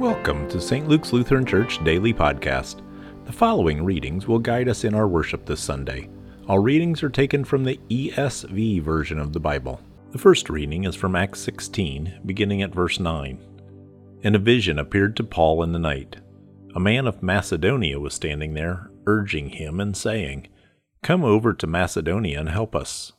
Welcome to St. Luke's Lutheran Church Daily Podcast. The following readings will guide us in our worship this Sunday. All readings are taken from the ESV version of the Bible. The first reading is from Acts 16, beginning at verse 9. And a vision appeared to Paul in the night. A man of Macedonia was standing there, urging him and saying, Come over to Macedonia and help us.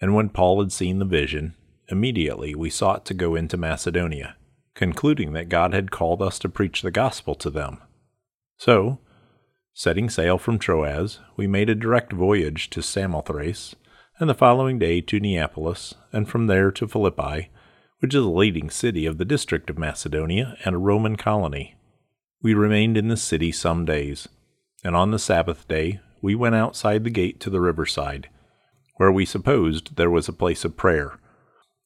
And when Paul had seen the vision, immediately we sought to go into Macedonia concluding that God had called us to preach the gospel to them. So, setting sail from Troas, we made a direct voyage to Samothrace, and the following day to Neapolis, and from there to Philippi, which is a leading city of the district of Macedonia and a Roman colony. We remained in the city some days, and on the Sabbath day we went outside the gate to the riverside, where we supposed there was a place of prayer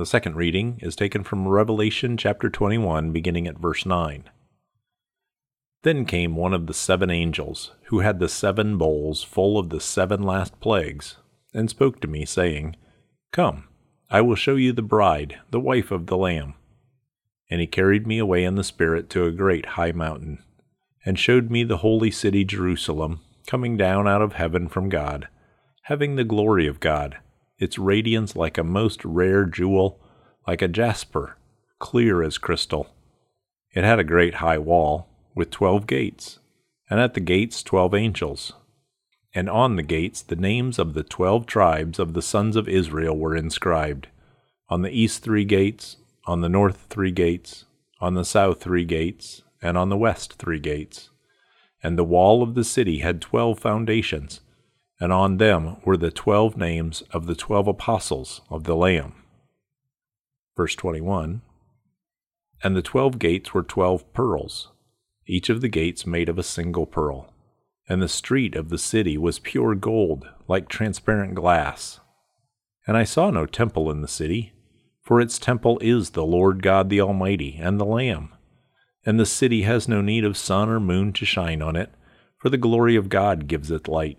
The second reading is taken from Revelation chapter 21, beginning at verse 9. Then came one of the seven angels, who had the seven bowls full of the seven last plagues, and spoke to me, saying, Come, I will show you the bride, the wife of the Lamb. And he carried me away in the Spirit to a great high mountain, and showed me the holy city Jerusalem, coming down out of heaven from God, having the glory of God its radiance like a most rare jewel, like a jasper, clear as crystal. It had a great high wall, with twelve gates, and at the gates twelve angels. And on the gates the names of the twelve tribes of the sons of Israel were inscribed. On the east three gates, on the north three gates, on the south three gates, and on the west three gates. And the wall of the city had twelve foundations and on them were the twelve names of the twelve apostles of the Lamb. Verse 21 And the twelve gates were twelve pearls, each of the gates made of a single pearl. And the street of the city was pure gold, like transparent glass. And I saw no temple in the city, for its temple is the Lord God the Almighty and the Lamb. And the city has no need of sun or moon to shine on it, for the glory of God gives it light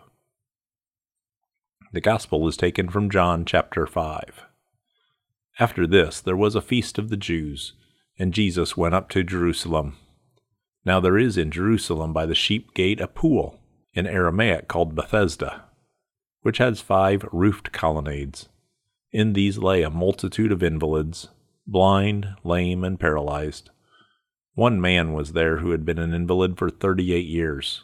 The Gospel is taken from John chapter 5. After this, there was a feast of the Jews, and Jesus went up to Jerusalem. Now there is in Jerusalem by the sheep gate a pool, in Aramaic called Bethesda, which has five roofed colonnades. In these lay a multitude of invalids, blind, lame, and paralyzed. One man was there who had been an invalid for thirty eight years.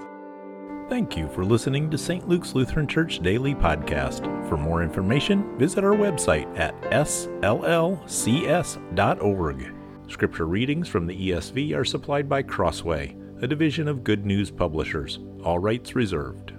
Thank you for listening to St. Luke's Lutheran Church Daily Podcast. For more information, visit our website at sllcs.org. Scripture readings from the ESV are supplied by Crossway, a division of Good News Publishers. All rights reserved.